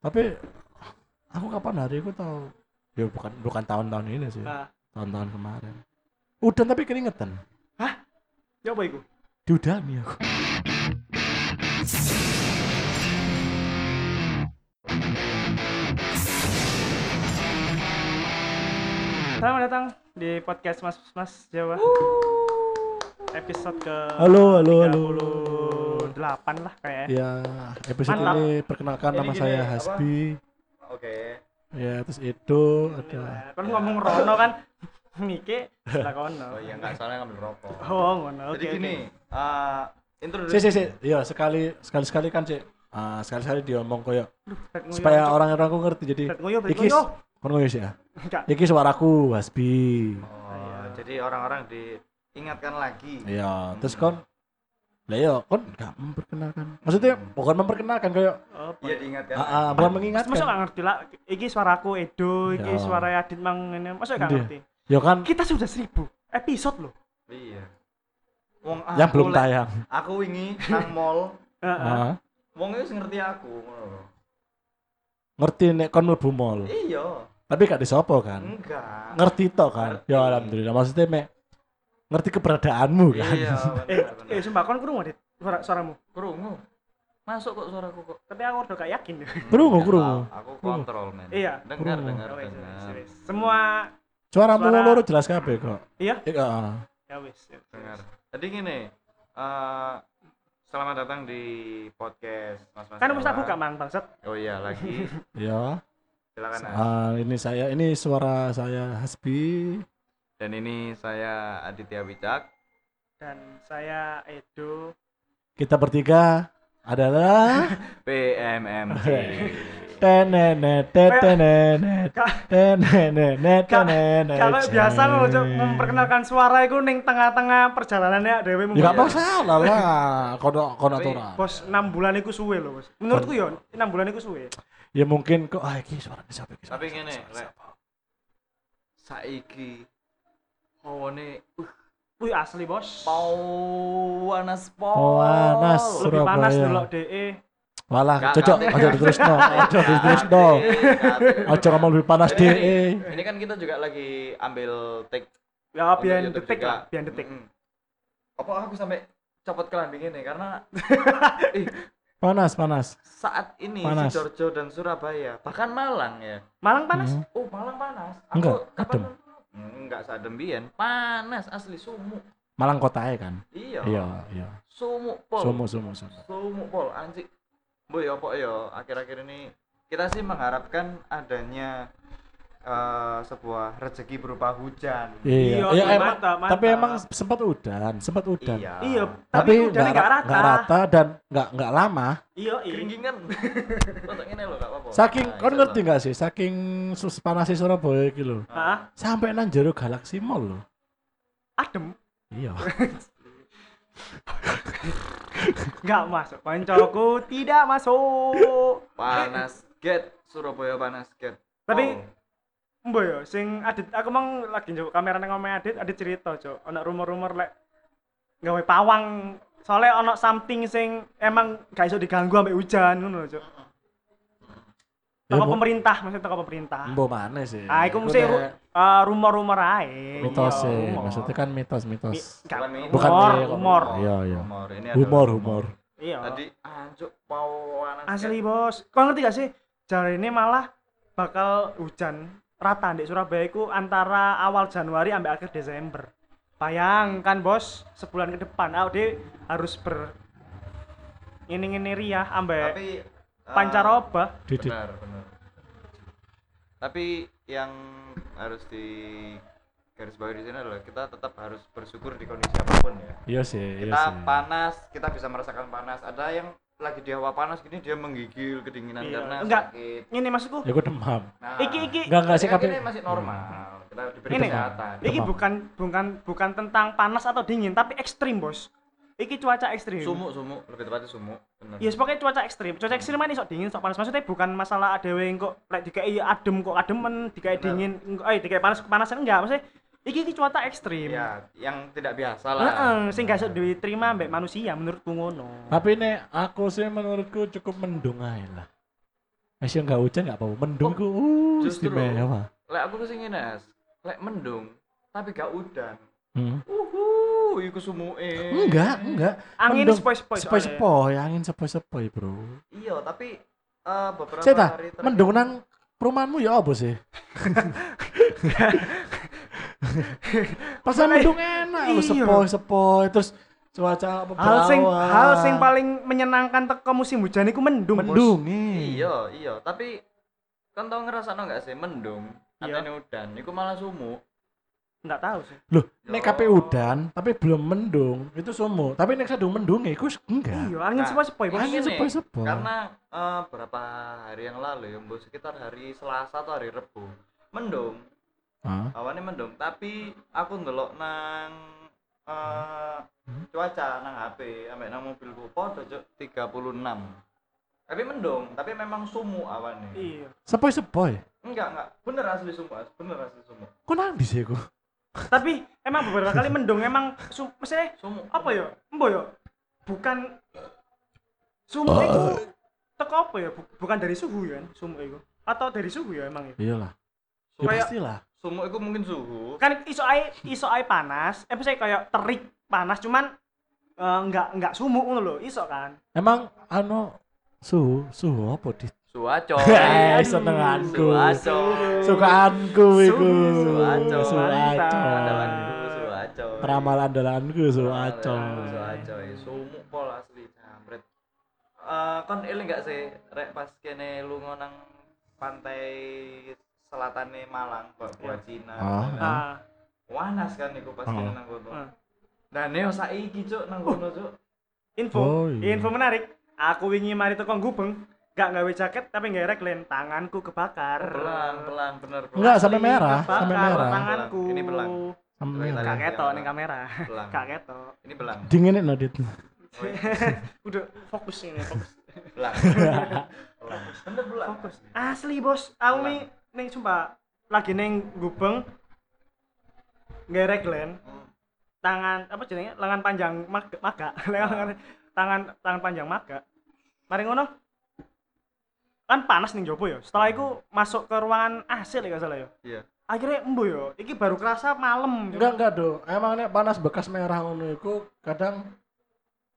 Tapi aku kapan hari aku tahu ya bukan bukan tahun-tahun ini sih. Nah, Tahun-tahun kemarin. Udan tapi keringetan. ya apa iku? Diudani aku. Selamat datang di podcast Mas Mas Jawa. Episode ke Halo, halo, halo. 38 lah kayaknya. Ya, episode Mantap. ini perkenalkan Ini nama gini, saya? Hasbi. Oke. Ya, terus Edo ada. Kan ngomong Rono kan Mike lah kono. Oh iya nggak soalnya ngambil rokok. Oh, ngono. Oke. Jadi gini, eh introduce. Si si si, ya sekali sekali sekali kan cek. Ah, sekali sekali dia ngomong koyo supaya orang-orang aku ngerti jadi iki kon ngoyo sih ya. Enggak. Iki suaraku Hasbi. Oh, jadi orang-orang diingatkan lagi. Iya, terus kon lah ya kon gak memperkenalkan. Maksudnya bukan memperkenalkan kayak Oh, Iya diingatkan. ah, ah, lagi. bukan mengingatkan. gak ngerti lah. Iki suaraku Edo, iki Ya. suara Adit mang ngene. Masuk gak ngerti. Ya kan Kita sudah seribu episode loh. Iya. Wong yang aku belum lek- tayang. Aku wingi nang mall, Heeh. Ah, wong itu ngerti aku. ngerti nek kon mlebu mall. Iya. Tapi gak disopo kan. Enggak. Ngerti tok kan. Ngerti. Ya alhamdulillah maksudnya mek ngerti keberadaanmu kan. Iya, Eh, benar eh benar. sumpah kon krungu Adit suara suaramu. Krungu. Masuk kok suaraku kok. Tapi aku udah gak yakin. Krungu, Nggak krungu. tahu, Aku kontrol men. Iya. Dengar dengar dengar. Semua Suaramu Suara- loro jelas kabeh kok. iya. Iya. Ya wis. ya. Dengar. Jadi gini, eh selamat datang di podcast Mas Mas. Kan Jawa. buka mang bangsat. Oh iya lagi. Ya. Silakan. Ah, ini saya ini suara saya Hasbi. Dan ini saya Aditya Wicak. Dan saya Edo. Kita bertiga adalah PMMC. tenenet tenenet Ka- tenenet Ka- tenenet. Kalau biasa lo memperkenalkan suara itu ning tengah-tengah perjalanannya dewe Ya gak membayar. masalah lah. Kono kono aturan. Bos 6 bulan iku suwe loh, Bos. Menurutku yo 6 bulan iku suwe. Ya mungkin kok ah iki suaranya siapa iki? Tapi ngene? Saiki hawane uh, Wih asli, Bos. panas pol. Panas. Lebih panas dulu DE. Walah, Gak- cocok aja diterusno, aja diterusno. Aja ngomong lebih panas Ini- DE. Ini kan kita juga lagi ambil take Ya biar detik lah, biar detik. Apa aku sampai copot kelambing ini karena Panas, panas. saat ini Panas. Sidoarjo dan Surabaya bahkan Malang ya Malang panas. Hmm. oh Malang panas Enggak, adem. Enggak sadem biyen panas asli sumuk Malang kota ya kan? iya Iya, iya. sumuk pol Sumo, sumo, sumo. sumuk pol anjing boy apa ya akhir-akhir ini kita sih mengharapkan adanya eh, sebuah rezeki berupa hujan Iya, Iya, iya, emang, mantap, mantap. tapi emang sempat udan, sempat udan. iya Iya, Tapi tapi enggak ra- rata. nggak rata dan nggak nggak lama. Iya, iya. loh gak apa-apa Saking, Nah, kau iso ngerti nggak sih? Saking sus panasnya Surabaya gitu loh. Heeh. Sampai nang jero Galaxy Mall loh. Adem. Iya. Enggak masuk. Koncoku tidak masuk. panas get Surabaya panas get Tapi- Oh. Mbok yo sing Adit aku mang lagi njuk kamera nang omahe Adit, Adit cerita, Cuk. Ana rumor-rumor lek gawe pawang. Soalnya ana something sing emang gak iso diganggu ambek hujan ngono lho, Cuk. Ya, Toko pemerintah, maksudnya toko pemerintah. Mbok mana sih? Ah, iku mesti ru- eh, rumor-rumor ae. mitos Iya, sih. rumor. Maksudnya kan mitos, mitos. Mi- Bukan mitos. Bukan humor, mitos. humor. Iya, iya. humor ini Humor, adalah humor. Iya. tadi anjuk panas Asli bos, kau ngerti gak sih? Jari ini malah bakal hujan rata di Surabaya itu antara awal Januari sampai akhir Desember. Bayangkan bos, sebulan ke depan, dia harus ber ini ini ria ambek tapi eh, pancaroba. Benar benar tapi yang harus di garis bawah di sini adalah kita tetap harus bersyukur di kondisi apa pun ya Iya sih, iya kita sih. panas kita bisa merasakan panas ada yang lagi di hawa panas gini dia menggigil kedinginan Iya. karena Enggak. sakit Ini maksudku, Ya gue demam. nah, iki iki Enggak enggak sih kan ini masih normal kita diberi Ini. kesehatan iki bukan bukan bukan tentang panas atau dingin, tapi ekstrim bos. Iki cuaca ekstrim. sumuk sumuk lebih tepatnya sumuk benar Ya pokoknya cuaca ekstrim. Cuaca ekstrim ini sok dingin, sok panas. Maksudnya bukan masalah ada yang kok lek dikai adem kok ademen, dikai dingin, kok eh dikai panas kepanasan enggak. Maksudnya iki iki cuaca ekstrim. ya yang tidak biasa lah Heeh, sing gak iso diterima mbek manusia menurutku ngono. Tapi nek aku sih menurutku cukup mendung aja lah. Masih enggak hujan enggak apa-apa. Mendung ku uh, Justru. istimewa. Lek aku ke sini Nes, lek mendung tapi gak udan. Hmm. Uhu, iku sumuke. Enggak, enggak. Angin sepoi-sepoi. Sepoi-sepoi, angin sepoi-sepoi, Bro. Iya, tapi eh, beberapa tak, hari terakhir- mendung nang perumahanmu ya apa sih? Pas mendung enak lu Iya. sepoi-sepoi terus cuaca apa Hal sing hal sing paling menyenangkan teko musim hujan iku mendung. Mendung nih. Iya, iya, tapi kan tau ngerasakno gak sih mendung, Iya. atene udan, iku malah sumuk. Enggak tahu sih. Loh, Yo. nek kape udan tapi belum mendung, itu sumu. Tapi nek sedang mendung ya iku enggak. Iya, angin Nah, sepoi-sepoi. Angin Ini sepoi-sepoi. Karena eh, beberapa hari yang lalu ya, mbok sekitar hari Selasa atau hari Rebu, mendung, Hah? awannya mendung, tapi aku ndelok nang eh, cuaca nang HP, ambek nang mobilku podo cuk 36. Tapi mendung, tapi memang sumuk awannya. Iya. Sepoi-sepoi. Enggak, enggak. Bener asli sumuk, As. bener asli sumuk. Kok nang di sih aku? Tapi emang beberapa kali mendung emang su maksudnya Sumuk. apa ya? Embo ya? Bukan sumuk itu teko apa ya? Bu- bukan dari suhu ya, sumuk itu. Atau dari suhu ya emang ya? Iyalah. Ya Kayak- pastilah. Sumuk itu mungkin suhu. Kan iso ae iso ae panas, eh maksudnya kayak terik panas cuman eh, enggak enggak sumuk ngono lho, iso kan? Emang anu suhu suhu apa di Suaco. Eh, senenganku. Suaco. Sukaanku iku. Suaco. Suaco. Andalanku suaco. Peramal andalanku suaco. Suaco. Sumuk pol asli jambret. Eh kon eling gak sih rek pas kene lunga nang pantai selatane Malang, Pak Buah Cina. Ah, Nah, Ah, Panas kan iku pas Ah. kene nang kono. ah. Nah, neo saiki cuk nang kono cuk. info, Oh, iya. info menarik. Aku wingi mari teko Gubeng, gak gawe jaket tapi gawe reklen, tanganku kebakar. Pelan, pelan, bener. pelan. Enggak, sampai merah, kebakar sampai merah. Tanganku. Ini belang. Sampai Kita Gak lihat. merah. ketok ning kamera. Belang. Gak ketok. Ini belang. Dingin no dit. Oh, iya. Udah fokus ini, fokus. Belang. Belang. Bener belang. Fokus. Asli, Bos. Aku nih ning sumpah lagi ning Gubeng gawe reklen, Hmm. tangan apa jenenge? Lengan panjang maga, maga. lengan tangan tangan panjang maga. Mari ngono. Kan panas ning jopo ya. Setelah itu masuk ke ruangan AC gak salah ya. Iya. Akhirnya embo yo, iki baru kerasa malam. Enggak enggak do. Emang nek panas bekas merah ngono iku kadang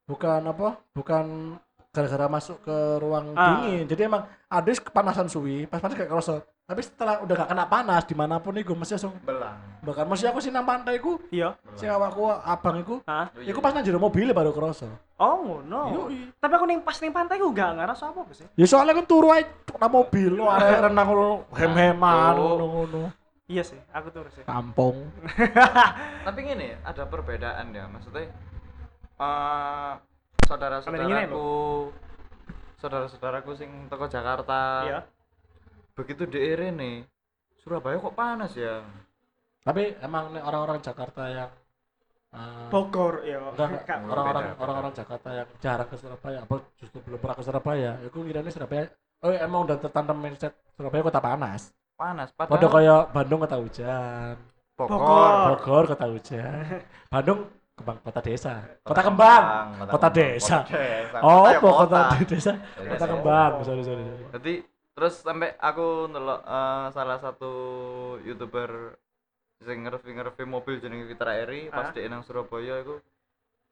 bukan apa? Bukan gara-gara masuk ke ruang Ah. dingin. Jadi emang ada kepanasan suwi, pas panas kayak kerasa. Tapi setelah udah gak kena panas di mana pun iku mesti langsung Belang. bahkan masih aku sih nang pantai iku Iya. sing awakku abang iku Hah? Oh, iya. iku pas nang jero mobil baru kerasa. Oh, ngono. Yoi. Tapi aku ning pas ning pantai ku gak ngerasa apa sih. Ya soalnya kan turu ae nang mobil lo arek renang ngono hem-heman Oh. ngono-ngono. Iya sih, aku tuh sih. Kampung. Tapi gini, ada perbedaan ya. Maksudnya eh saudara-saudaraku saudara-saudaraku sing teko Jakarta. Iya. Begitu di nih Surabaya kok panas ya? Tapi emang nih orang-orang Jakarta yang eh, Bogor ya. orang-orang orang-orang Jakarta yang jarang ke Surabaya apa justru belum pernah ke Surabaya aku kiranya Surabaya oh emang udah tertanam mindset Surabaya kota panas Panas. Padahal Padahal kayak Bandung kota hujan Bogor. Bogor. Bogor kota hujan Bandung kembang kota desa kota, Kota kembang kota kota kembang, desa. Kota desa. oh kota kota. desa Kota kota desa. kembang sorry, sorry. Jadi terus sampai aku ndelok eh, salah satu youtuber sing nge-review mobil jenenge Fitra Eri pas Ah. dia nang Surabaya itu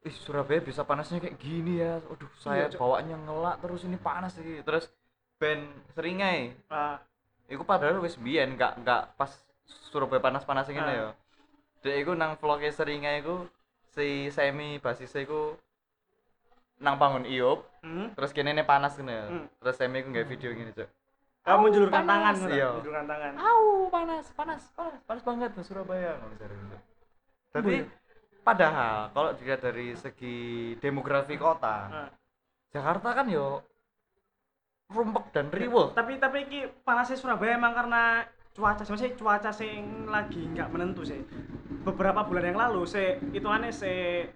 ih Surabaya bisa panasnya kayak gini ya aduh saya Iya, Cok. bawaannya ngelak terus ini panas sih terus ben seringai Ah, iku padahal wis biyen gak gak pas Surabaya panas-panas ngene Ah. ya dek iku nang vlognya seringai iku si Semi basisnya iku nang bangun iup hmm. terus kene ini panas ngene ya Hmm. terus Semi iku nggak video gini cok Kamu menjulurkan panas, tangan, iya. menjulurkan tangan. Au, panas, panas, panas, panas banget di Surabaya. Tapi padahal kalau dilihat dari segi demografi kota, Ah. Jakarta kan yo rumpek dan riweh. Tapi tapi iki panasnya Surabaya emang karena cuaca sih, cuaca sing lagi nggak menentu sih. Beberapa bulan yang lalu sih hitungannya sih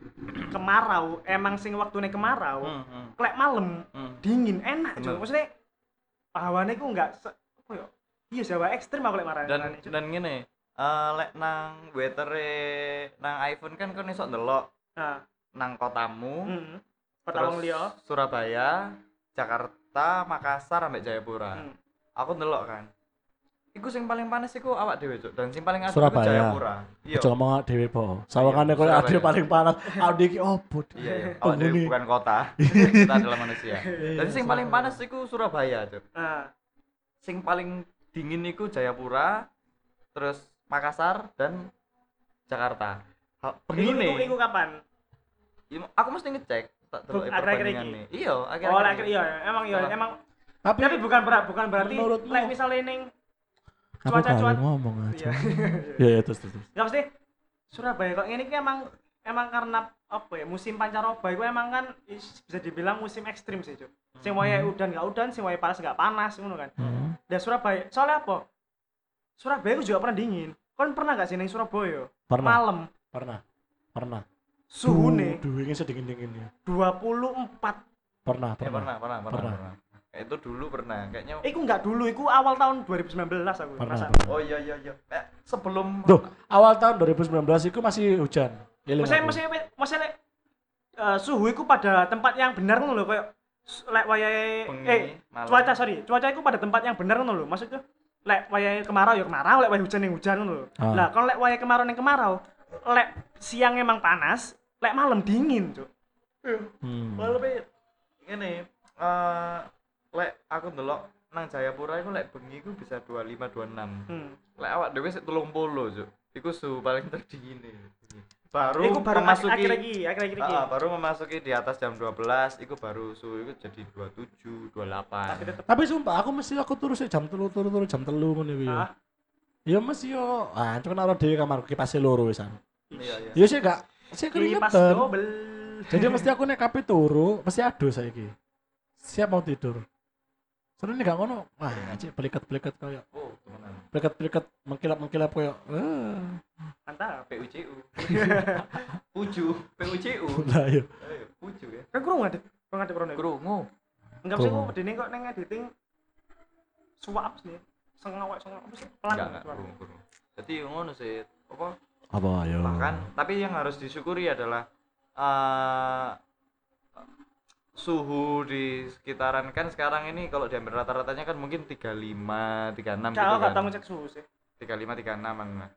kemarau, emang sing waktunya kemarau, Hmm, hmm, klek malam hmm. dingin enak juga maksudnya hawane ku nggak se apa ya iya Jawa ekstrim aku lek marah Dan dan gini, eh lek nang wetere nang iPhone kan kon iso ndelok nah nang kotamu, hmm. kota terus wong liya Surabaya, Jakarta, Makassar, sampai Jayapura. Hmm. aku ndelok kan iku sing paling panas iku awak dhewe cuk dan sing paling adem iku Surabaya. Jayapura iya Aja ngomong dhewe po. Sawangane koyo ade paling panas. Ade iki opo? iya iya awak dhewe Penghuni. bukan kota kita adalah manusia Iya, jadi sing paling panas iku Surabaya cuk Nah, sing paling dingin iku Jayapura terus Makassar dan Jakarta Ha- iku, iku, kapan? Iya, aku mesti ngecek tak delok Akhir-akhir perbandingannya. Iya, Oh, akhir-akhir. lek iya, emang iya, emang Tapi tapi bukan berat, bukan berarti Menurutmu- lek misalnya ning aku cuaca-cuaca- kali ngomong aja. iya. Iya, iya terus terus. terus. Enggak mesti Surabaya kok ini emang emang karena apa ya musim pancaroba itu emang kan is- bisa dibilang musim ekstrim sih cuy sing wayahe udan nggak udan sing wayahe panas nggak panas ngono kan Hmm. dan Surabaya soalnya apa Surabaya itu juga pernah dingin kan pernah gak sih ning Surabaya Pernah, malam pernah. Pernah. suhu nih Duh, ini sedingin-dinginnya. 24 Pernah, Ya, pernah. pernah, pernah, pernah, Pernah. Itu dulu pernah. Kayaknya Iku nggak dulu, iku awal tahun 2019 aku Pernah. ngerasa. pernah. Oh iya iya iya. Eh, sebelum Duh, awal tahun 2019 itu masih hujan. Eling Maksudnya, aku. maksudnya, maksudnya lek, eh, suhu iku pada tempat yang benar ngono lho kayak s- lek wayahe bengi, eh malam. cuaca sorry cuaca itu pada tempat yang benar ngono lho maksudnya lek wayahe kemarau ya kemarau lek wayahe hujan yang hujan ngono lho Ah. lah kalau lek wayahe kemarau yang kemarau lek siang emang panas lek malam dingin cuk Hmm. Malah pe ngene eh lek aku ndelok nang Jayapura iku lek bengi iku bisa 25 26. hmm. Lek awak dhewe sik 30, Cuk. Iku suhu paling terdingin nih. Baru iku baru memasuki akhir lagi akhir lagi Ah, ah, baru memasuki di atas jam 12 iku baru suhu iku jadi 27, 28. tapi tetep Tapi sumpah aku mesti aku turu sih jam telu turu turu jam telu ngono iku ya. ah Ya mesti yo, ah cuma naro dhewe kamarku kipas loro wisan. Iya iya. Ya sih gak sih keringetan. Jadi mesti aku nek kape turu, mesti aduh saiki. Siap mau tidur. Sebenarnya gak ngono. Wah, anjir pelikat-pelikat kayak Oh, temenan. pelikat-pelikat mengkilap-mengkilap kayak eh. mantap PUCU. Puju, PUCU. Lah yo. Ayo, puju ya. kan kurang ada kurang ada kurang ada Krungu. enggak sih kok dene kok neng editing suap sih sengawak sengawak apa sih pelan Enggak, krungu, krungu. Jadi ngono sih, apa? Apa yo? Bahkan tapi yang harus disyukuri adalah eh suhu di sekitaran kan sekarang ini kalau diambil rata-ratanya kan mungkin 35, 36 gitu Kalau nggak kan. tahu ngecek suhu sih 35 36 nah.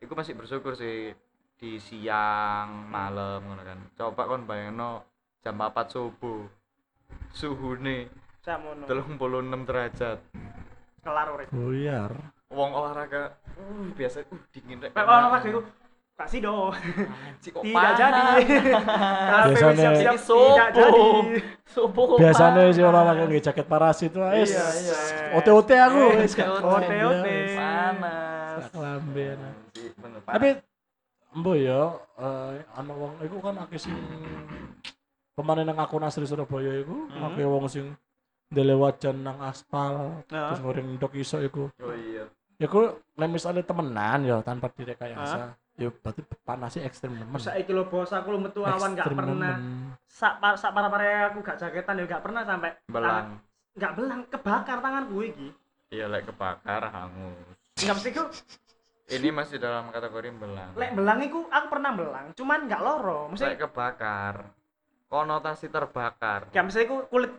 Iku masih bersyukur sih di siang, malam ngono kan. Coba kon bayangno jam 4 subuh. Suhune mau 36 derajat. kelar urip Buyar. Wong olahraga uh biasa uh dingin rek. Pak olahraga itu kasih do Anjing, kok tidak panas. jadi Tapi Biasanya- siap-siap tidak jadi Subuh. Biasanya sih olahraga nggak jaket parasit wis. Iya, iya. OT-OT aku wis. panas. Kelambe, nah. Tapi embo ya eh ana wong iku kan akeh sing pemain nang akun asli Surabaya iku Mhm. akeh wong sing ndele wajan nang aspal Nah. terus goreng ndok iso iku. oh iya. Ya ku nek misale temenan ya tanpa direkayasa. Ya berarti panasnya ekstrem nemen. saiki lho bos aku lu metu awan gak pernah sak par sak para para aku gak jaketan ya gak pernah sampai Belang. gak belang kebakar tangan gue iki Iya, lek kebakar hangus. nggak mesti ku Ini masih dalam kategori belang. lek belang iku aku pernah belang cuman gak loro mesti Lek kebakar. Konotasi terbakar. gak mesti ku kulit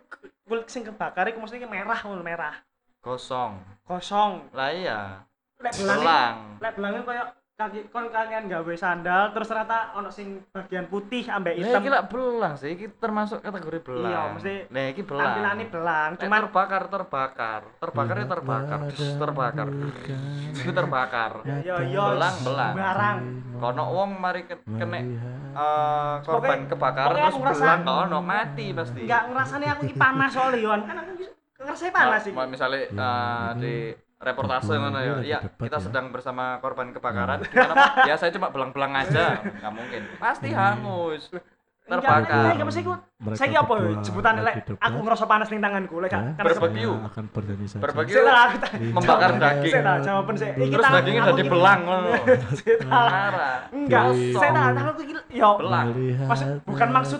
kulit sing kebakar iku mesti merah ngono merah Kosong. kosong Lah iya. lek belang lek belang koyo kaki kon kakean gawe sandal terus ternyata ono sing bagian putih ambek Lah hitam iki lak belang sih, iki termasuk kategori belang. Iya, mesti Nah, iki belang. tampilannya belang Lek cuman terbakar terbakar. Terbakarnya terbakar, dus, terbakar. Itu terbakar. yo yo Belang, belang. barang Kono wong mari ke- kena eh, korban Pokoknya- kebakaran terus belang kono mati pasti. nggak ngerasane aku iki panas soalnya Yon kan aku ngerasa panas sih misalnya eh, di reportase mana ya, ya debat kita ya. sedang bersama korban kebakaran. Gimana Pak? Ya saya cuma belang-belang aja, nggak mungkin. Pasti hangus, terbakar. Enggak, mesti ku. Mereka Saya apa jebutan lek aku ngerasa panas ning tanganku lek kan akan berdiri saja. Sik aku membakar daging. Sik tak jawaban sik. Iki Terus dagingnya jadi belang ngono. Sik. Enggak, saya tak tanganku iki yo Belang. Maksud bukan maksud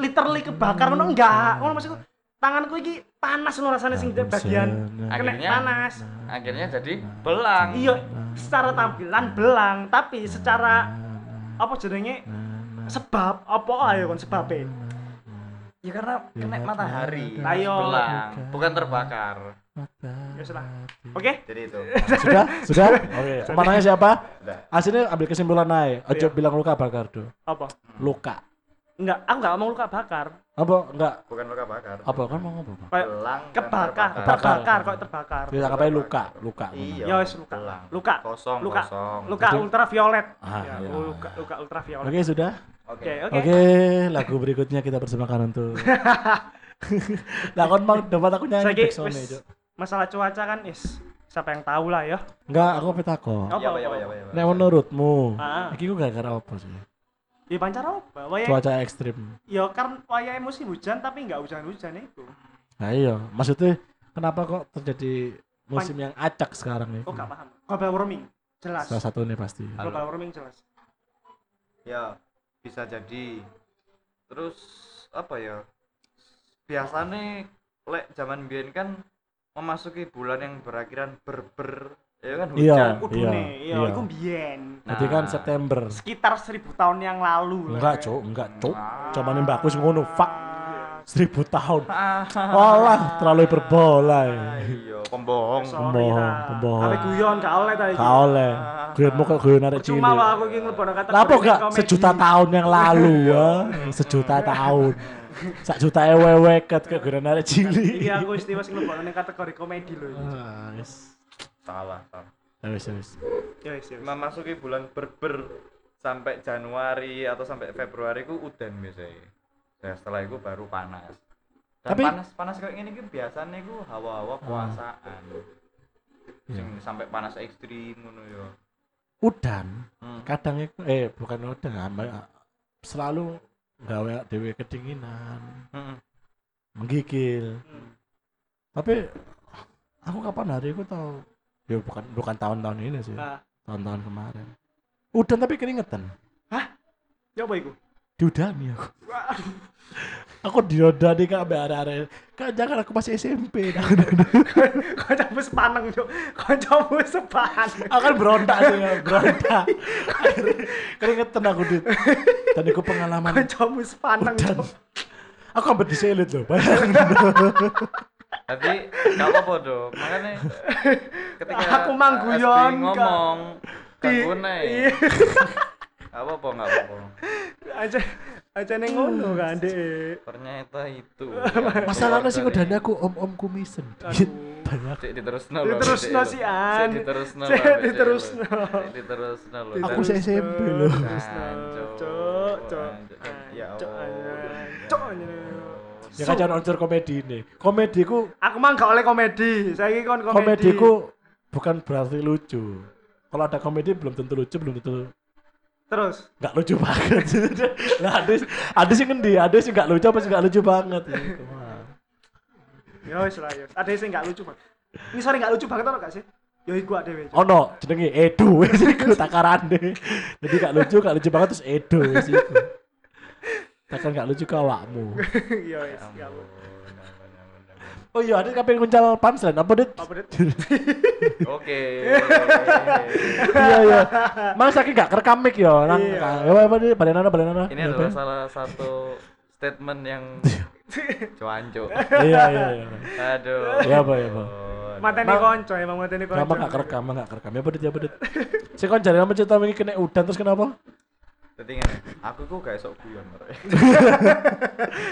literally kebakar ngono enggak. Ngono maksudku tanganku iki panas ngono rasane sing bagian kena Akhirnya- panas. Akhirnya jadi belang. Iya, secara tampilan belang, tapi secara apa jenenge sebab apa ayo kon sebabnya Ya karena kena matahari. Iya. Belang, bukan terbakar. Ya sudah. Oke. jadi itu Sudah? Sudah? Oke. Pemenangnya siapa? udah Aslinya ambil kesimpulan naik. Ojo Iya. bilang luka bakar do. Apa? Luka. Enggak, aku enggak ngomong luka bakar. Apa? Enggak. bukan luka bakar Apa kan mau ngomong? Kayak belang kebakar, terbakar. Kok terbakar. Anggap aja luka, luka. iya Ya wis, luka. Luka. kosong Luka. kosong Luka ultraviolet. Ah, Ya, iya. luka luka ultraviolet. Oke, sudah. oke Oke, oke. Oke, lagu berikutnya kita persembahkan untuk Lah kon mau dapat aku nyanyi Cuk. masalah cuaca kan is siapa yang tahu lah ya. Enggak, aku petako. Apa, Iya, apa, apa? iya, iya. Nek menurutmu, Ah. iki ku gara-gara apa sih? Ya pancar apa? Wayang Cuaca ekstrim. ya kan wayang musim hujan tapi enggak hujan-hujan itu. Nah iya, maksudnya kenapa kok terjadi musim yang acak sekarang nih? Kok enggak paham? Global warming. Jelas. Salah satunya pasti. Halo. Global warming jelas. ya bisa jadi terus apa ya biasanya lek zaman biyen kan memasuki bulan yang berakhiran berber ya kan Iya. hujan Kudune, iya, iya. iku biyen. Jadi kan Nah. September. Sekitar seribu tahun yang lalu. Enggak, Cuk, enggak, Cuk. Ah. Cuman bagus ngono, fuck. Seribu tahun. Ah, Walah, terlalu berbola. ya. iya pembohong Sorry Pembohong, pembohong. Tapi guyon gak oleh tadi. Gak oleh. Guyon kok guyon arek cilik. Cuma aku ingin ngelebono kata Lah apa enggak sejuta tahun yang lalu ya? Sejuta tahun. Sak juta ewewe ket ke guyon arek cilik. Iya aku istiwa sing ning kategori komedi lho. iki. Ah, wis. Salah salah Ya wis, ya wis. Ya wis ya memasuki bulan berber sampai Januari atau sampai Februari ku udan biasanya dan setelah itu baru panas dan Tapi- panas panas kayak gini ku biasanya ku hawa-hawa Ah. puasaan Iya. sing sampai panas ekstrim ngono ya Udan hmm. kadang iku eh bukan udan ambek selalu gawe dewe kedinginan, Hmm. menggigil. Hmm. Tapi aku kapan hari aku tahu ya bukan bukan tahun-tahun ini sih, Nah, tahun-tahun kemarin. Udan tapi keringetan. ya apa iku? Diudani aku. aku diodani kak ambek arek-arek. Kak jangan aku masih SMP. Kancamu sepaneng, Cuk. Kancamu sepaneng. aku kan berontak sih ya, berontak. Keringetan aku dit. Dan itu pengalaman Kancamu sepaneng, udan. Cuk. Aku hampir diselit loh, bayangin. tapi gak apa-apa dong makanya ketika Aku mang SB guyon, ngomong Di- gangguan Iya. gak apa-apa gak apa-apa Aja aja neng ngono kan, Dek. ternyata itu Masalahnya sih udah aku om-om kumisen. Aduh. Banyak. Cek diterusno lho. Diterusno lho. An. Cek diterusno. Cek lho, diterusno. lho. Cek diterusno lho. Aku sih SMP loh. Diterusno. Ancuk. Cuk, cuk. Ya Cuk, Allah. Ya kan jangan unsur komedi ini. Komediku, Aku mah gak oleh komedi. Saya kon komedi. komediku bukan berarti lucu. Kalau ada komedi belum tentu lucu, belum tentu Terus nggak lucu banget. Lah ada ada sih ngendi, ada sih nggak lucu apa sih nggak lucu banget. Mah. ya wis lah ya. Ada sing gak lucu banget. Ini sorry gak lucu banget apa gak sih? Ya iku dhewe. Cuk. Ono jenenge Edo wis iku takarane. Jadi gak lucu, gak lucu banget terus Edo wis iku. Takkan gak lucu ke awakmu. Ya wis, Ya ampun. Oh iya, ada kapan kuncal punchline apa dit? Apa Dit? Oke. iya iya. Mas saking gak kerekam mic ya, nang Iya. ya apa dit? Balenana balenana. Ini adalah salah satu statement yang cuanco. Iya iya iya. Aduh. Iya apa ya apa. Mateni Ma- konco emang mateni konco. Kenapa gak kerekam, gak kerekam ya apa dit ya apa dit? Si kon jare nama cerita wingi kena udan terus kenapa? Ngene, aku kok gak esok guyon. Rek.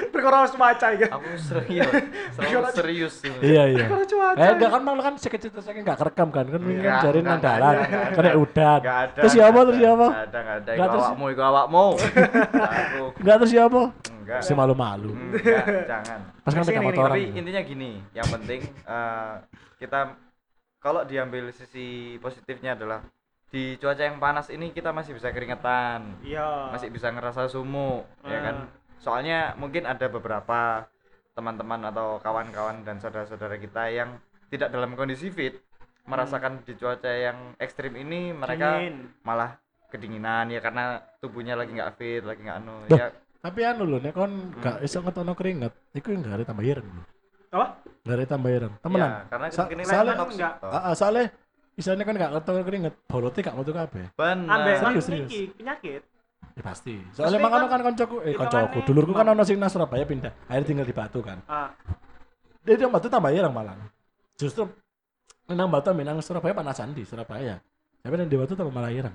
Perkara cuaca iki. Aku serius, selalu serius. sih. Iya iya. Perkara cuaca. Eh enggak kan malah kan si kecil saking gak kerekam kan kan wingi kan Enggak, jare enggak, nang dalan enggak, enggak kena ada. udan. Gak ada. Terus siapa terus ada, siapa? nggak ada, nggak ada. Iku terus- awakmu, iku awakmu. Aku Enggak terus siapa? enggak. Si malu-malu. Enggak, jangan. Pas kan pegang motoran. Tapi intinya gini, yang penting eh, kita kalau diambil sisi positifnya adalah di cuaca yang panas ini kita masih bisa keringetan, Iya. masih bisa ngerasa sumuk, ya kan? Soalnya mungkin ada beberapa teman-teman atau kawan-kawan dan saudara-saudara kita yang tidak dalam kondisi fit merasakan di cuaca yang ekstrim ini mereka Dingin. malah kedinginan ya karena tubuhnya lagi nggak fit, lagi nggak anu Duh. ya Tapi anu lho nek kon gak iso ngetono keringet, iku yang gak ada tambah ireng. Apa? Gak ada tambah ireng. ya, Temenan. karena Sa- soalnya enggak. toh. Heeh, soalnya isane kan gak ngetono keringet, bolotnya gak metu kabeh. Benar. Ambek Serius, serius. iki penyakit. Ya pasti. Soalnya makanya kan kan koncoku, eh koncoku, dulurku kan ono sing nang Surabaya pindah, akhirnya tinggal di Batu kan. Ah, Dia dia Batu tambah ireng malah. Justru nang Batam nang Surabaya panasan di Surabaya. Tapi nang di Batu tambah malah ireng.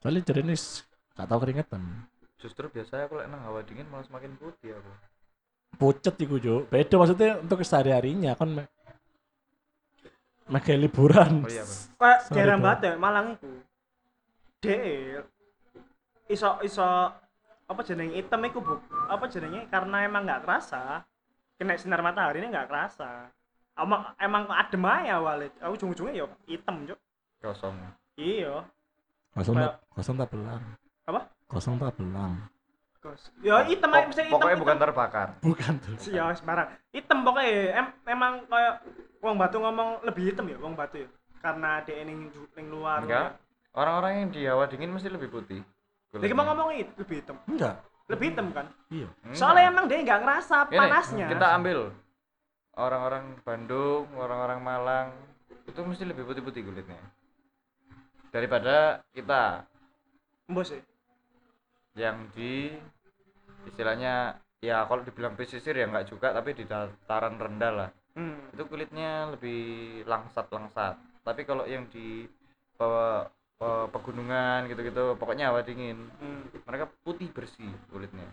Soalnya ini gak tau keringetan. Justru biasanya aku lek nang hawa dingin malah semakin putih aku. Pucet iku Jo. Beda maksudnya untuk sehari-harinya kan Mega liburan. Oh iya, kayak daerah ya Malang iku de iso iso apa jenenge item iku bu apa jenenge karena emang nggak kerasa kena sinar matahari ini nggak kerasa emang emang adem aja awalnya aku ujung-ujungnya ya hitam cok Kosong. iya Kosong tak kosong tak belang. Apa? Kosong tak belang. Kos- ya hitam aja bisa hitam pokoknya hitam. bukan terbakar. Bukan tuh. ya sembarang hitam pokoknya em, emang kayak wong batu ngomong lebih hitam ya wong batu ya karena dia ning ning luar Enggak. Orang-orang yang di hawa dingin mesti lebih putih. lagi mau ngomong itu lebih hitam Enggak. lebih hitam kan Iya. Soalnya emang dia nggak ngerasa Gini, panasnya Kita ambil orang-orang Bandung, orang-orang Malang itu mesti lebih putih-putih kulitnya daripada kita bos ya yang di istilahnya ya kalau dibilang pesisir ya nggak juga tapi di dataran rendah lah hmm. itu kulitnya lebih langsat-langsat tapi kalau yang di pegunungan gitu-gitu pokoknya hawa dingin hmm. mereka putih bersih kulitnya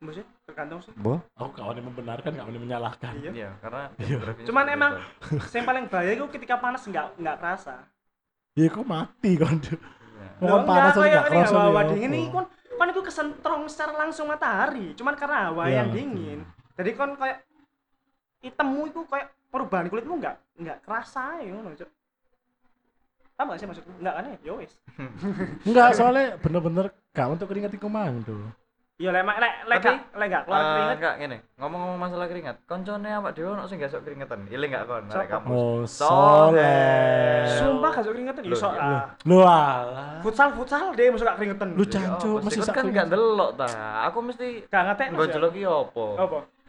bos ya tergantung sih Boh, aku kawan yang membenarkan, kawan yang menyalahkan. iya iya karena Iya. Cuman seperti emang- yang paling bahaya itu ketika panas nggak nggak kerasa Iya, kok mati kan. Iya. Mau panas aja kayak gak ini kerasa hawa apa. dingin ini itu kesentrong secara langsung matahari cuman karena hawa Iya, yang dingin. Jadi kan kayak hitammu itu kayak perubahan kulitmu nggak nggak kerasa ya ngono paham gak sih maksudku? Nggak kan ya? Ya wis. Enggak, soalnya bener-bener gak untuk keringet iku mang tuh. Iya lek lek lek gak- lek gak keluar Eh, keringet. enggak gini ngomong-ngomong masalah keringat koncone awak dhewe ono sing gak sok keringetan ile enggak kon arek kampus. Oh, Soleh. sumpah gak sok keringetan iso iya. ah. Lu alah. futsal futsal deh masuk gak keringetan. Lu masih Kon sak kan keringet. gak delok ta. Aku mesti gak ngetek nggo jelok ki opo?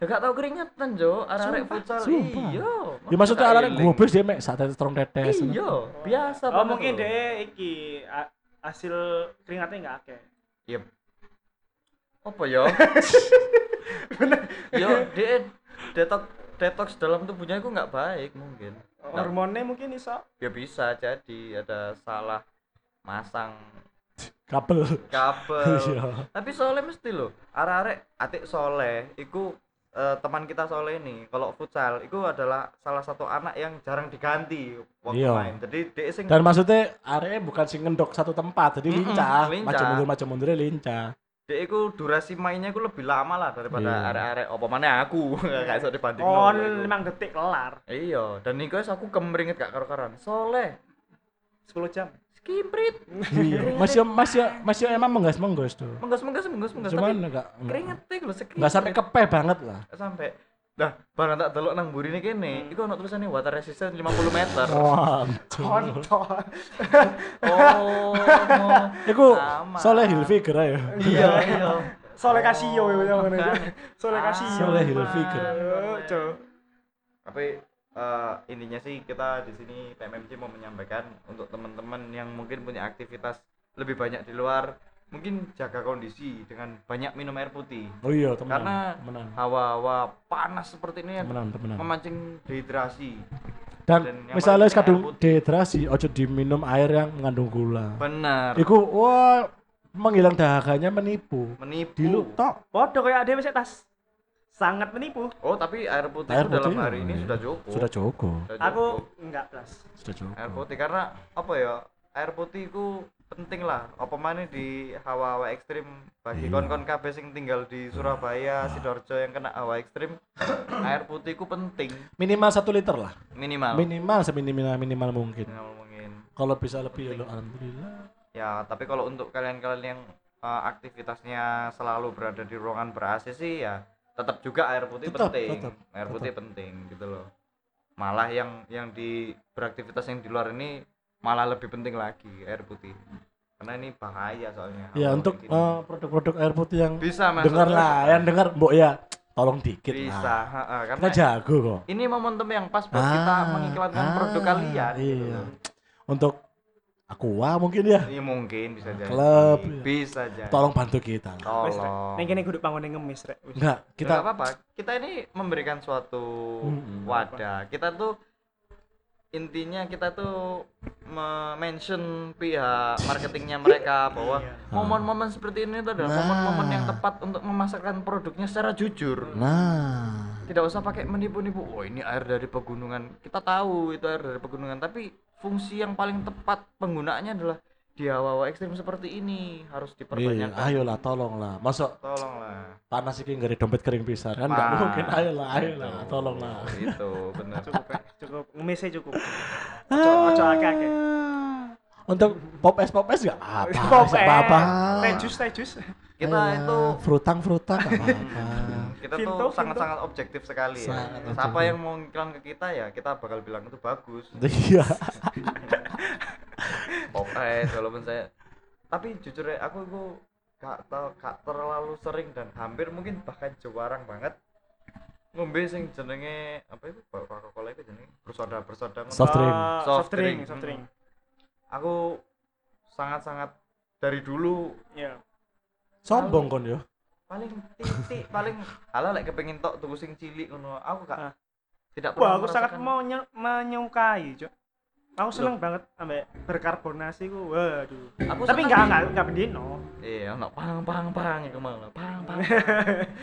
Ya gak tau keringetan jo arek-arek futsal. iya Ya maksudnya Gak arek gobes dia mek saat strong tetes. iya biasa oh banget mungkin deh iki hasil keringatnya nggak akeh. Iya. Apa ya? Yo, dia detox detox dalam tubuhnya itu nggak baik mungkin. hormonnya mungkin iso Ya bisa jadi ada salah masang Kabel. kabel. Iya. Tapi soleh mesti loh. Arek-arek atik soleh, iku eh, teman kita soleh ini kalau futsal itu adalah salah satu anak yang jarang diganti waktu Iya. main. Jadi dia sing Dan maksudnya area bukan sing ngendok satu tempat, jadi Mm-mm, lincah, lincah. maju mundur maju mundur lincah. Dia itu durasi mainnya itu lebih lama lah daripada Iya. arek-arek apa mana aku kayak iso dibanding on 5 detik kelar Iya, dan wis aku kemringit gak karo-karan. Soleh, 10 jam skimprit. Iya. Masih masih masih emang menggas menggos tuh. Menggas menggas menggas menggas Cuman enggak keringet iku lho sekri. enggak sampai kepe banget lah. sampai. Nah, barang tak delok nang burine kene, iku ono tulisannya water resistant 50 meter. Wah. kontol Oh. Iku Aman. soleh Hilfiger ya. Iya, iya. Soleh Casio Oh, yang mana kan. Soleh Casio Soleh Hilfiger. Cuk. Tapi eh, intinya sih kita di sini PMMC mau menyampaikan untuk teman-teman yang mungkin punya aktivitas lebih banyak di luar, mungkin jaga kondisi dengan banyak minum air putih. Oh iya, temenan. Karena- temenan. Hawa-hawa panas seperti ini yang Temenan, temenan. memancing dehidrasi. Dan dan misalnya kadung putih. dehidrasi, ojo diminum air yang mengandung gula. Benar. Iku wah menghilang dahaganya menipu. Menipu. Di lu tok. Podo kayak ada wis tas sangat menipu Oh, tapi air putih Air itu dalam putih, hari ini iya. sudah cukup. Sudah cukup. Sudah aku enggak plus Sudah cukup. air putih karena apa ya? Air putih itu penting lah. Apa mana di hawa-hawa ekstrim bagi Iya. kon-kon kabeh sing tinggal di Surabaya, Sidoarjo yang kena hawa ekstrim, air putih itu penting Minimal satu liter lah. minimal. Minimal seminimal minimal mungkin. Minimal mungkin. Kalau bisa lebih ya lo alhamdulillah. Ya, tapi kalau untuk kalian-kalian yang uh, aktivitasnya selalu berada di ruangan ber AC sih ya tetap juga air putih Tetap, penting. tetap, air tetap. putih penting gitu loh. Malah yang yang di beraktivitas yang di luar ini malah lebih penting lagi air putih. Karena ini bahaya soalnya. Ya untuk eh, produk-produk air putih yang bisa Mas. dengar lah, yang dengar mbok ya tolong dikit Bisa, lah. ha-ha, Kita karena jago kok. ini momentum yang pas buat kita Ah, mengiklankan ah, produk kalian gitu Iya. loh. Untuk Aqua mungkin ya. Iya mungkin bisa jadi. Klub. Bisa jadi. Tolong bantu kita. Tolong. Ning kene kudu pangone ngemis, Rek. Wis. Enggak, Kita kita apa-apa. Kita ini memberikan suatu Mm-mm. wadah. Kita tuh intinya kita tuh mention pihak marketingnya mereka bahwa Iya. momen-momen seperti ini tuh adalah Nah. momen-momen yang tepat untuk memasarkan produknya secara jujur. Nah, Tidak usah pakai menipu-nipu. Oh, ini air dari pegunungan. Kita tahu itu air dari pegunungan, tapi fungsi yang paling tepat penggunaannya adalah di hawa-hawa ekstrim seperti ini harus iya, diperbanyak. ayolah tolonglah. Masuk Tolonglah. panas iki nggak dompet kering pisan kan enggak mungkin ayolah ayolah Itu. tolonglah Itu benar. Cukup. Cukup ngemisnya cukup. Ah. Ojo ojo akeh-akeh. untuk pop es pop es nggak apa Pop nggak apa Teh jus, teh jus. Kita itu frutang frutang nggak apa kita tuh sangat-sangat objektif sekali ya. Siapa yang mau iklan ke kita ya kita bakal bilang itu bagus. iya Pop es walaupun saya tapi jujur ya aku itu gak tau gak terlalu sering dan hampir mungkin bahkan jarang banget ngombe sing jenenge apa itu Coca Cola itu jenenge bersoda bersoda ngono. Soft drink. Ah, Soft soft drink, drink. soft drink. aku sangat-sangat dari dulu Iya. sombong kon yo paling titik paling ala lek kepengin tok tuku sing cilik ngono aku gak Ah. tidak Wah, pernah aku sangat merasakan- mau menyukai, Cok. Aku seneng banget ambek berkarbonasi ku. Waduh. aku Tapi di- enggak enggak bendino. iya ono pang pang pang iku malah pang pang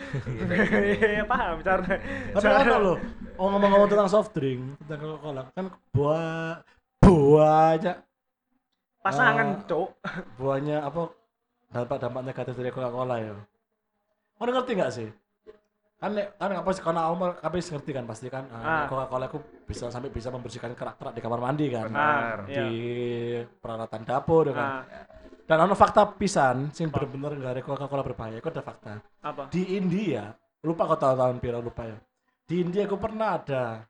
Iya, paham cara. tapi ada loh oh ngomong-ngomong tentang soft drink tentang Coca Cola kan buah buahnya Pasangan, Ah. Cok. buahnya apa dampak dampak negatif dari Coca Cola ya Kau ngerti nggak sih kan kan apa sih karena Omar tapi ngerti kan pasti kan Ah. Coca Cola aku bisa sampai bisa membersihkan kerak-kerak di kamar mandi kan benar Ah, di iya. peralatan dapur kan Ah, dan ono fakta pisan sing bener-bener nggak ada Coca Cola berbahaya itu ada fakta apa? di India lupa kau tahu tahun piro lupa ya di India aku pernah ada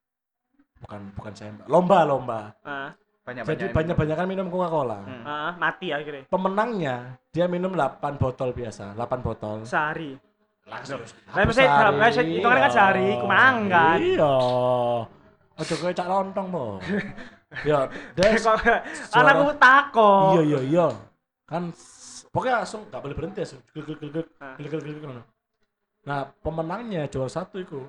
bukan bukan saya lomba lomba Ah, banyak jadi banyak banyakan minum Coca Cola Hmm. ah, mati akhirnya. pemenangnya dia minum 8 botol biasa 8 botol Sehari. Langsung Lah, mesti- hitungannya kan sehari, kumang kan. iya ojo kowe cak lontong po ya des anakku tako. iya iya iya kan pokoknya langsung gak boleh berhenti langsung Ah. gel gel gel gel ngono. nah pemenangnya juara satu itu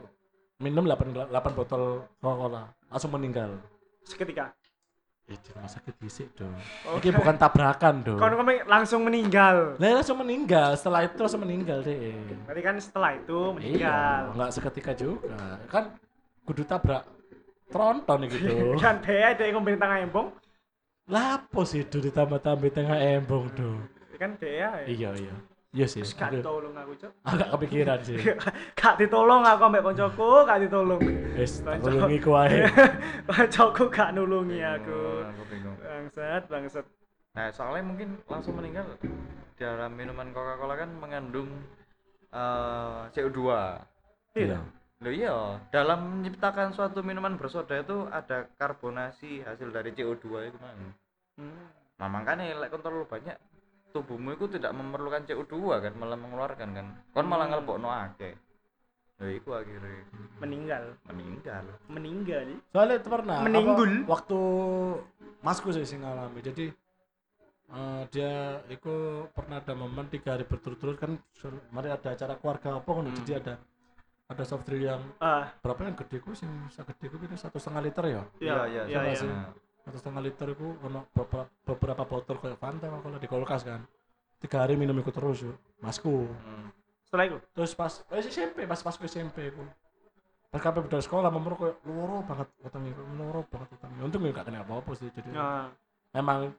minum 8, 8 botol Coca-Cola langsung meninggal Seketika. Eh di rumah sakit disik dong Oke. ini bukan tabrakan dong Kon kon langsung meninggal. Lah langsung meninggal, setelah itu langsung meninggal deh. Berarti kan setelah itu Iya, meninggal. enggak seketika juga. Kan kudu tabrak tronton gitu. Kan dia ada yang ngombe tengah embong. Lapo sih itu ditambah-tambah tengah embong tuh. Kan dia. Iya iya. Iya sih. Gak Aku tolong aku, Cok. agak kepikiran sih. Gak ditolong aku ambek koncoku, gak ditolong. Wis nulungi ku wae. Koncoku gak nulungi aku. Aku bingung Bangsat, bangsat. nah soalnya mungkin langsung meninggal dalam minuman Coca Cola kan mengandung eh, CO2 Iya. Loh iya, dalam menciptakan suatu minuman bersoda itu ada karbonasi hasil dari CO2 itu man. Hmm. Nah makanya lek kon terlalu banyak tubuhmu itu tidak memerlukan CO2 kan malah mengeluarkan kan. Kon malah Hmm. ngelebokno akeh. Iku akhirnya Meninggal. meninggal. Meninggal. Soalnya itu pernah apa, Meninggul. waktu masku sih sing ngalami. Jadi eh, dia itu pernah ada momen tiga hari berturut-turut kan mari ada acara keluarga apa ngono Hmm. jadi ada ada soft drink yang Ah, berapa yang gede ku sing segede ku satu setengah liter ya iya, iya, iya, satu setengah liter itu ono beberapa, beberapa botol kayak Fanta kalau di kulkas kan. Tiga hari minum itu terus yuk. Masku. Hmm. Setelah itu. terus pas eh, SMP pas pas SMP aku pas kabeh budal sekolah memang kayak loro banget utangnya loro banget utangnya untung ya gak kena apa apa sih jadi Nah, memang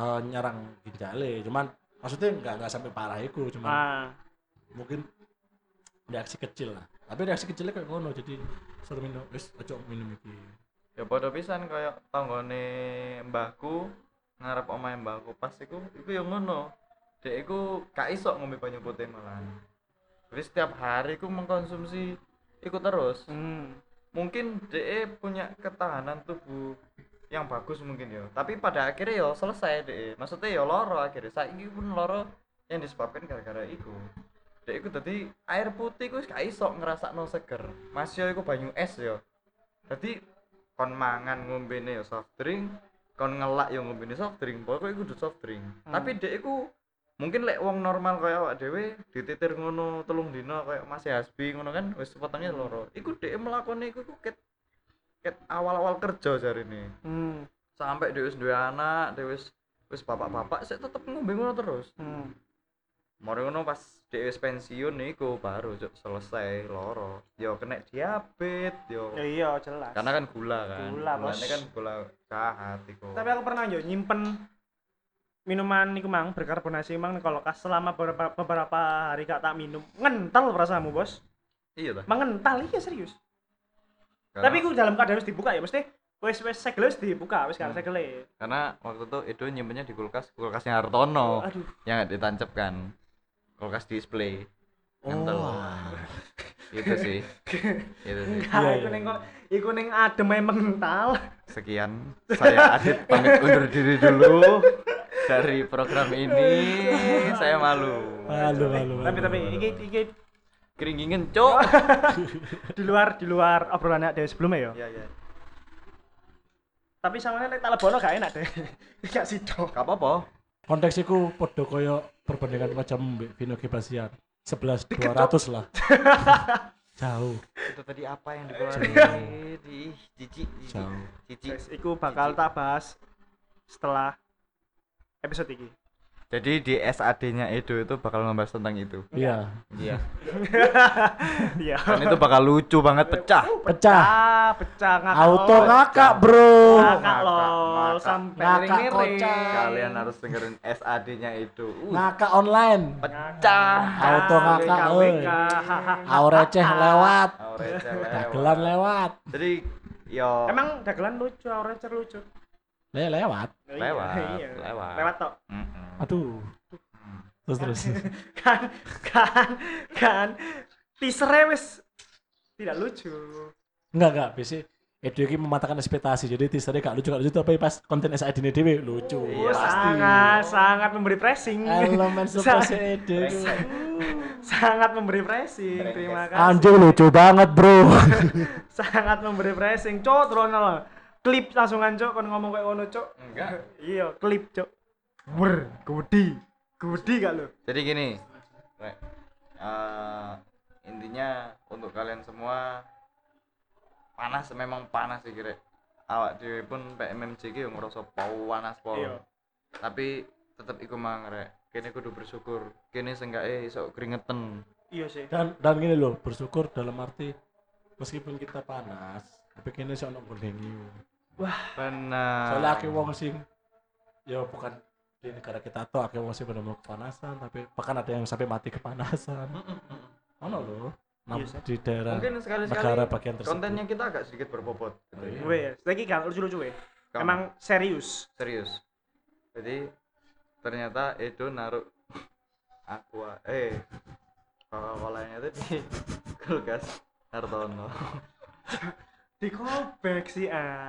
eh, nyerang ginjale cuman maksudnya nggak nggak sampai parah itu cuman ah, mungkin reaksi kecil lah. Tapi reaksi kecilnya kayak ngono jadi suruh minum wis ojo minum iki Ya padha pisan kaya tanggane mbahku ngarep omahe mbahku pas iku iku ya ngono. Dek iku gak iso ngombe banyu putih malah. Jadi setiap hari iku mengkonsumsi iku terus. hmm. Mungkin dek punya ketahanan tubuh yang bagus mungkin ya. Tapi pada akhirnya ya selesai dek. Maksudnya ya loro akhirnya. Saiki pun loro yang disebabkan gara-gara iku. Dek iku dadi air putih wis gak iso ngrasakno seger. Mas yo iku banyu es ya. Dadi kon mangan ngombene ya soft drink kon ngelak yo ngombe soft drink pokoknya kudu soft drink Hmm. tapi dek iku mungkin lek wong normal kaya awak dhewe dititir ngono telung dino kaya Mas Hasbi ngono kan wis potongnya loro iku dek melakoni iku ket ket awal-awal kerja jarine Hmm. sampai dia wis duwe anak dia wis wis bapak-bapak sik tetep ngombe ngono terus Hmm. Mari ngono pas dia pensiun niku baru cuk selesai loro yo kena diabetes yo Ya iya jelas. karena kan gula kan. Gula, Bos. Kan gula jahat iku. Tapi aku pernah yo nyimpen minuman niku mang berkarbonasi mang kalau kas selama beberapa, beberapa hari gak tak minum ngental perasaanmu bos. Iya ta mengental iya serius. Karena, tapi aku dalam keadaan harus dibuka ya mesti wes wes segel dibuka wis kan Hmm. segel karena waktu itu itu nyimpennya di kulkas kulkasnya Hartono aduh. yang ditancapkan kulkas display. Ngentel. Oh. itu sih. Itu sih. Enggak Iya, iku iya. ning kok iku ning adem ae mengental sekian. Saya Adit pamit undur diri dulu dari program ini. Saya malu. Malu, malu, tapi malu, tapi malu. iki iki. Keringingin cok di luar di luar obrolannya dari sebelumnya ya ya ya tapi sama nek tak lebono gak enak deh gak sido gak apa-apa. Konteks iku podo koyo perbandingan macam Vino Gebasian 11 Deket, 200 lah. Jauh. Itu tadi apa yang dikeluarin di cici jauh. cici Guys, iku bakal tak bahas setelah episode ini jadi di SAD-nya Edo itu bakal membahas tentang itu. Iya. Iya. Iya. Dan itu bakal lucu banget pecah. Pecah ah pecah ngakak auto ngakak bro. Ngakak lol ngakak. sampai miring-miring. kocak. kalian harus dengerin SAD-nya itu uh, ngakak online. Pecah. Auto ngakak, aureceh lewat. Oh, receh lewat. dagelan lewat. Jadi yo. Emang dagelan lucu aurecer lucu Le lewat. Iya, Lewat, iya. lewat. lewat tok. Mm-mm. aduh. Terus terus. Kan kan kan. Teasernya wis tidak lucu. Enggak enggak. Biasa Edo ini mematahkan ekspektasi. Jadi teasernya gak lucu gak lucu tapi pas konten SID ini dewe lucu. Iya, Oh, pasti. sangat sangat memberi pressing. Elemen Sa- surprise Edo itu. sangat memberi pressing. Terima kasih. Anjing lucu banget bro. Sangat memberi pressing. Cok terus klip langsungan cok kon ngomong kayak ngono cok enggak. Iya klip cok wer gudi gudi gak lo jadi gini Rek. Eh, intinya untuk kalian semua panas memang panas sih kira awak dewe pun PMMC ki yang ngerasa panas pol Iya. tapi tetap iku mang rek. Kene kudu bersyukur. Kene seenggaknya iso keringetan. Iya sih. Dan dan gini loh bersyukur dalam arti meskipun kita panas tapi kini sih ono bondengi benar. Soalnya akeh wong sing ya bukan di negara kita tuh akeh wong sing benar-benar kepanasan tapi bahkan ada yang sampai mati kepanasan. Loh nam- Iya sih. di daerah mungkin sekali-sekali negara bagian tersebut. kontennya kita agak sedikit berbobot. Gitu ya. wes lagi kan lucu-lucu Kamu- emang serius? Serius. Jadi ternyata Edo naruh aqua eh coca colanya itu di kulkas Hartono di callback sih ah.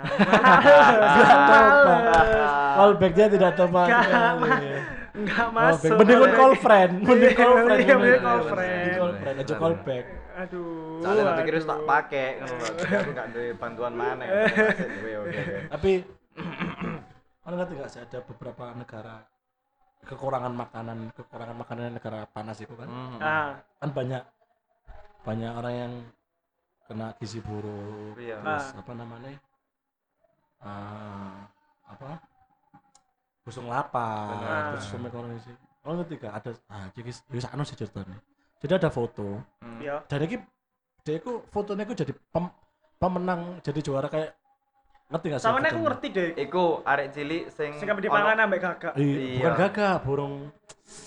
Callbacknya tidak tepat. Gak sekali. ma- nggak masuk Callback. mending call friend mending Iya, call friend iya, mending call friend. call friend aja call back aduh. Soalnya pikir wis tak pakai aku gak ada bantuan mana tapi orang ngerti nggak sih ada beberapa negara kekurangan makanan kekurangan makanan negara panas itu kan? Hmm. ah. Kan banyak banyak orang yang kena gizi buruk Iya. terus Ah. apa namanya ah, apa busung lapar Benar. terus sama ekonomi sih orang ngerti gak ada ah jadi bisa anu sih ceritanya jadi ada foto Hmm. iya dan ini dia itu fotonya itu jadi pem, pemenang jadi juara kayak ngerti gak sih sama aku ngerti deh. Iku arek cilik sing sing kabeh dipangan ambek gagak. Iya, Iya. bukan gagak burung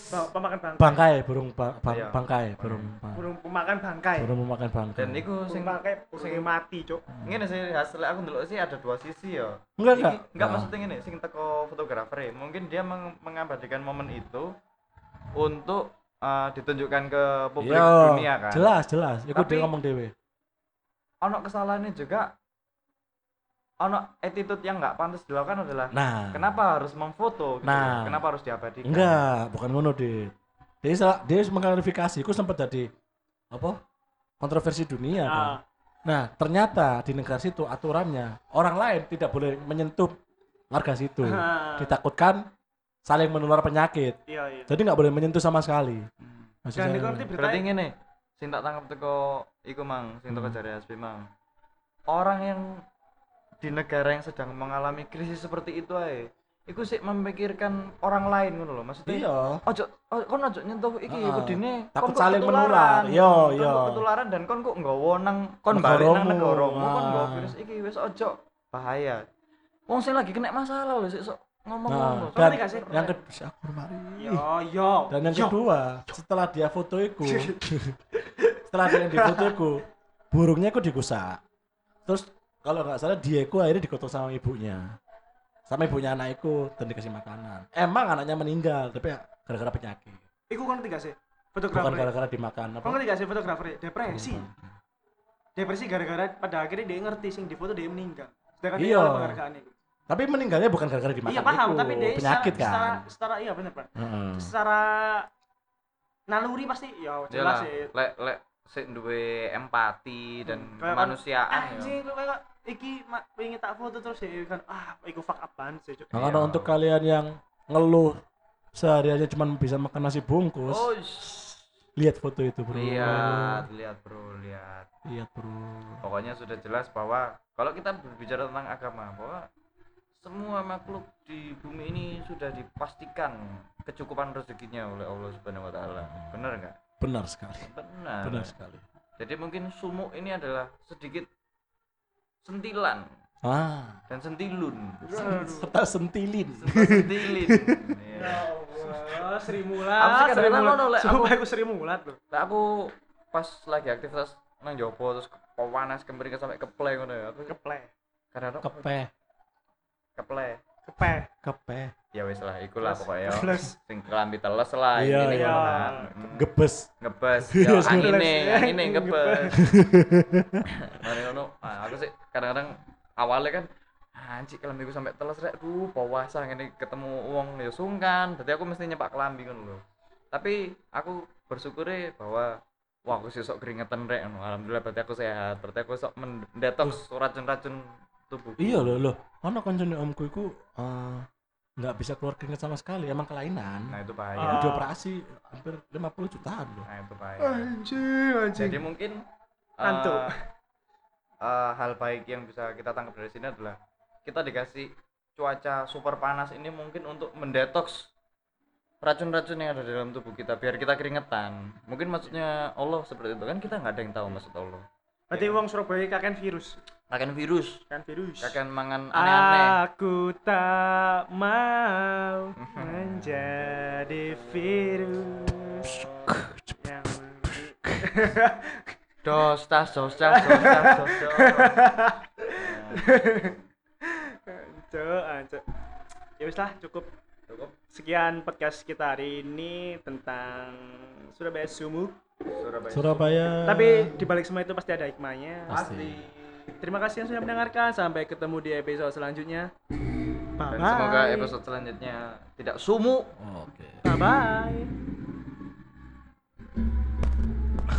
pemakan bangkai. bangkai burung ba- bang- Iya. bangkai burung bang- burung pemakan bangkai. burung memakan bangkai. Dan iku sing bangkai sing mati cok ngene sih hasilnya aku ndelok sih ada dua sisi ya enggak enggak. enggak Nah, maksudnya gini sing teko fotografer ya. mungkin dia meng- mengabadikan momen itu untuk uh, ditunjukkan ke publik iya, dunia kan. Jelas jelas. Tapi- dia ngomong dewe ono kesalahannya juga ono attitude yang nggak pantas dilakukan adalah nah kenapa harus memfoto gitu? Nah. kenapa harus diabadikan enggak bukan ngono deh dia salah dia mengklarifikasi itu sempat jadi apa kontroversi dunia kan ah nah ternyata di negara situ aturannya orang lain tidak boleh menyentuh warga situ. Ah. Ditakutkan saling menular penyakit. Iya iya. Jadi nggak boleh menyentuh sama sekali. Dan Maksudnya, Berarti ngene, sing tak tangkap teko iku mang, sing teko Hmm. jari mang. Orang yang di negara yang sedang mengalami krisis seperti itu ae, iku sih memikirkan orang lain ngono loh. Maksudnya iya. ojo o- kon ojo nyentuh iki Heeh. kudine Takut kon kok saling ketularan. menular. Yo, Kon yo. kok ketularan dan kon kok nggawa nang kon balik nang Negaramu. kon nggawa virus iki wis ojo bahaya. Wong sing lagi kena masalah lho sik sok ngomong Nah, ngono. dan Ngerti gak sih? yang kedua, aku mari. Yo yo. Dan yang yo. kedua, setelah dia foto iku, setelah dia yang difoto iku, burungnya iku digusak. Terus kalau nggak salah dia iku akhirnya digotong sama ibunya. Sama ibunya anak iku dan dikasih makanan. Emang anaknya meninggal, tapi ya gara-gara penyakit. Iku kan ngerti gak sih? Bukan Fotografer. gara-gara dimakan apa? Kau ngerti gak sih fotografer? Depresi. Depresi gara-gara pada akhirnya dia ngerti sing di foto dia meninggal. Sedangkan dia Iya. penghargaan itu. Tapi meninggalnya bukan gara-gara dimakan Iya paham, tapi dia penyakit secara, secara, kan. secara iya bener pak. Heeh. Secara naluri pasti ya Jelas jelas sih. lek lek sik duwe empati dan Hmm, kayak kan, kemanusiaan ya. Anjing lu kayak iki mak pengen tak foto terus ya kan ah iku fuck up banget sih. Cuk. Makanya Iya. untuk kalian yang ngeluh sehari aja cuma bisa makan nasi bungkus, Oh, lihat foto itu bro. lihat, lihat bro, lihat. Lihat bro. Pokoknya sudah jelas bahwa kalau kita berbicara tentang agama, bahwa semua makhluk di bumi ini sudah dipastikan kecukupan rezekinya oleh Allah Subhanahu wa taala. Benar nggak? Benar sekali. Benar. Benar sekali. Jadi mungkin sumuk ini adalah sedikit sentilan Ah, dan sentilun. serta sentilin. Serta sentilin. Ya Allah, Sri Mulat. Aku sih Sri kadang-kadang Mulat. ngono, Lek, Sumpah aku- aku Sri Mulat loh. Lah aku pas lagi aktivitas nang jopo terus panas kemering sampai keple ngono ya. Aku Keple. kadang-kadang Kepe, keple. Kepe. kepe, Ya wis lah, ikulah pokoknya. Sing kelambi teles lah Iya, ini iya. Mm. gebes. ngebes. Iya, ya angine angine ngebes. Mari ngono. Nah, aku sih kadang-kadang awalnya kan anjir kelambiku sampai teles rek duh puasa ngene ketemu uang ya sungkan. Berarti aku mesti nyepak kelambi ngono lho. Tapi aku bersyukur bahwa wah aku sih sok keringetan rek ngono. Alhamdulillah berarti aku sehat. Berarti aku sok mendetoks racun-racun tubuh Iya loh loh. Ono koncone omku iku eh, nggak bisa keluar keringet sama sekali, emang kelainan. nah itu Ah. bahaya Itu dioperasi hampir 50 jutaan loh. nah itu bahaya Anjing, anjing. jadi mungkin Ngantuk. eh, eh, hal baik yang bisa kita tangkap dari sini adalah kita dikasih cuaca super panas ini mungkin untuk mendetoks racun-racun yang ada dalam tubuh kita biar kita keringetan mungkin maksudnya Allah seperti itu kan kita nggak ada yang tahu maksud Allah Berarti wong Surabaya kaken virus. Akan virus Kan virus. akan mangan aneh-aneh Aku tak mau menjadi virus yang dos tas dos tas dos tas dos ancuk. Ya wis lah, cukup. cukup Sekian podcast kita hari ini tentang Surabaya Sumuk. Surabaya Surabaya. Tapi di balik semua itu pasti ada hikmahnya. Pasti. Terima kasih yang sudah mendengarkan. Sampai ketemu di episode selanjutnya. Bye dan semoga episode selanjutnya tidak sumuk Oke. Bye bye.